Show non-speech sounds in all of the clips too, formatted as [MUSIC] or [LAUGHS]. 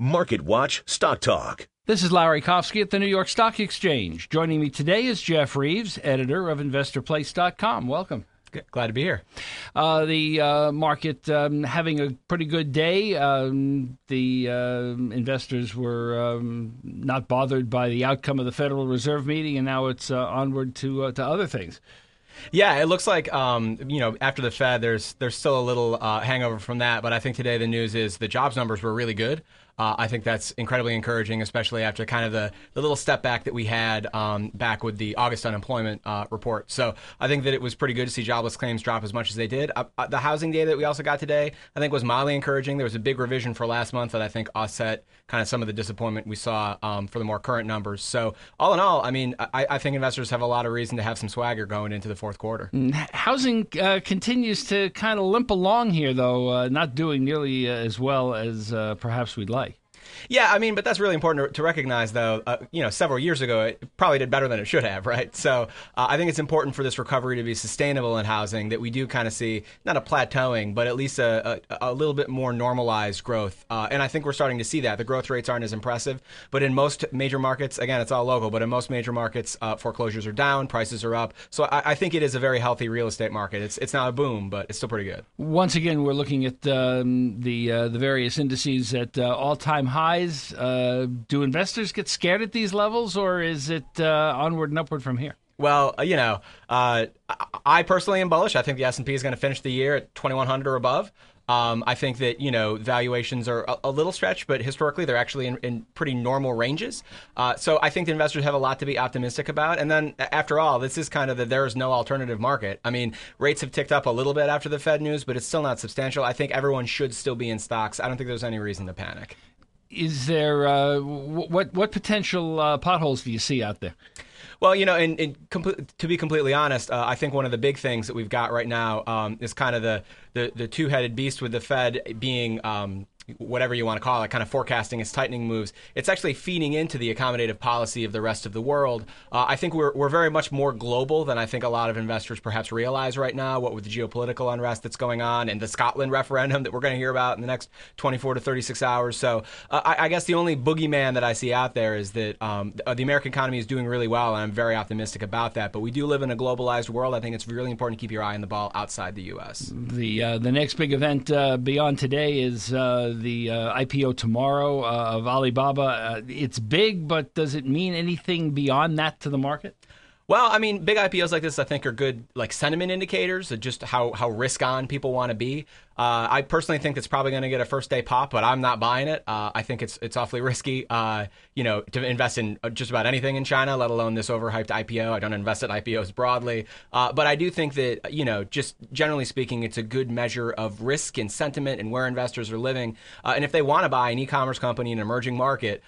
Market Watch Stock Talk. This is Larry Kofsky at the New York Stock Exchange. Joining me today is Jeff Reeves, editor of InvestorPlace.com. Welcome. Glad to be here. Uh, the uh, market um, having a pretty good day. Um, the uh, investors were um, not bothered by the outcome of the Federal Reserve meeting, and now it's uh, onward to uh, to other things. Yeah, it looks like um, you know after the Fed, there's there's still a little uh, hangover from that, but I think today the news is the jobs numbers were really good. Uh, I think that's incredibly encouraging, especially after kind of the, the little step back that we had um, back with the August unemployment uh, report. So I think that it was pretty good to see jobless claims drop as much as they did. Uh, uh the housing data that we also got today, I think, was mildly encouraging. There was a big revision for last month that I think offset kind of some of the disappointment we saw um, for the more current numbers. So all in all, I mean, I, I, think investors have a lot of reason to have some swagger going into the fourth quarter. Mm, housing uh, continues to kind of limp along here, though, uh, not doing nearly as well as perhaps we'd like. Yeah, I mean, but that's really important to, recognize, though. Uh, you know, several years ago, it probably did better than it should have, [LAUGHS] right? So uh, I think it's important for this recovery to be sustainable in housing that we do kind of see not a plateauing, but at least a, a, a little bit more normalized growth. Uh, and I think we're starting to see that. The growth rates aren't as impressive, but in most major markets, again, it's all local, but in most major markets, uh, foreclosures are down, prices are up. So I, I, think it is a very healthy real estate market. It's it's not a boom, but it's still pretty good. Once again, we're looking at um, the uh, the various indices at uh, all time highs. Uh, do investors get scared at these levels, or is it uh, onward and upward from here? Well, uh, you know, uh, I personally am bullish. I think the S and P is going to finish the year at 2100 or above. Um, I think that you know valuations are a, a little stretched, but historically they're actually in, in pretty normal ranges. Uh, so I think the investors have a lot to be optimistic about. And then after all, this is kind of the there is no alternative market. I mean, rates have ticked up a little bit after the Fed news, but it's still not substantial. I think everyone should still be in stocks. I don't think there's any reason to panic is there uh, what what potential uh, potholes do you see out there? Well, you know, and, and to be completely honest, uh, I think one of the big things that we've got right now um, is kind of the, the, the two headed beast with the Fed being um, whatever you want to call it, kind of forecasting its tightening moves, it's actually feeding into the accommodative policy of the rest of the world. Uh, I think we're, we're very much more global than I think a lot of investors perhaps realize right now, what with the geopolitical unrest that's going on and the Scotland referendum that we're going to hear about in the next 24 to 36 hours. So uh, I, I, guess the only boogeyman that I see out there is that um, the, uh, the American economy is doing really well, and I'm very optimistic about that. But we do live in a globalized world. I think it's really important to keep your eye on the ball outside the U.S. The, uh, the next big event uh, beyond today is uh, the uh, IPO tomorrow uh, of Alibaba. Uh, it's big, but does it mean anything beyond that to the market? Well, I mean, big IPOs like this, I think, are good like sentiment indicators of just how how risk on people want to be. Uh, I personally think it's probably going to get a first day pop, but I'm not buying it. Uh, I think it's it's awfully [LAUGHS] risky, uh, you know, to invest in uh, just about anything in China, let alone this overhyped IPO. I don't invest in IPOs broadly, uh, but I do think that you know, just generally speaking, it's a good measure of risk and sentiment and where investors are living. Uh, and if they want to buy an e-commerce company in an emerging market,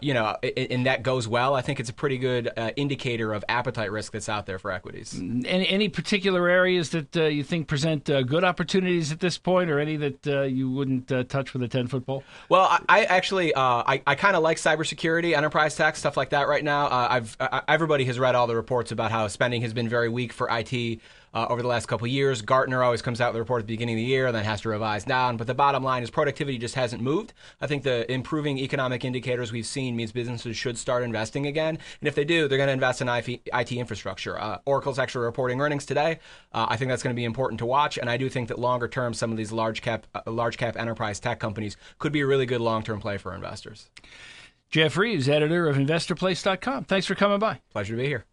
you know, and that goes well, I think it's a pretty good indicator of appetite risk that's out there for equities. Any, any particular areas that uh, you think present uh, good opportunities at this point, or any that uh, you wouldn't uh, touch with a ten foot pole? Well, I, I actually I, I kind of like cybersecurity, enterprise tech, stuff like that right now. I've I, everybody has read all the reports about how spending has been very weak for IT uh, over the last couple years. Gartner always comes out with a report at the beginning of the year and then has to revise down. But the bottom line is productivity just hasn't moved. I think the improving economic indicators we've seen means businesses should start investing again. And if they do, they're going to invest in IT infrastructure. Uh, Oracle's actually reporting earnings today. Uh, I think that's going to be important to watch. And I do think that longer term, some of these large cap, uh, large cap enterprise tech companies could be a really good long term play for investors. Jeff Reeves, editor of InvestorPlace.com. Thanks for coming by. Pleasure to be here.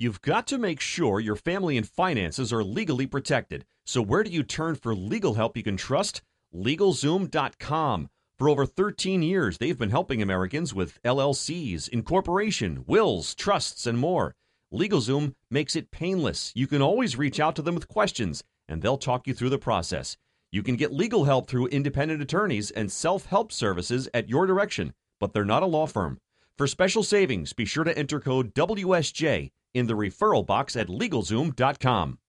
You've got to make sure your family and finances are legally protected. So, where do you turn for legal help you can trust? LegalZoom.com. For over 13 years, they've been helping Americans with LLCs, incorporation, wills, trusts, and more. LegalZoom makes it painless. You can always reach out to them with questions, and they'll talk you through the process. You can get legal help through independent attorneys and self help services at your direction, but they're not a law firm. For special savings, be sure to enter code WSJ in the referral box at LegalZoom.com.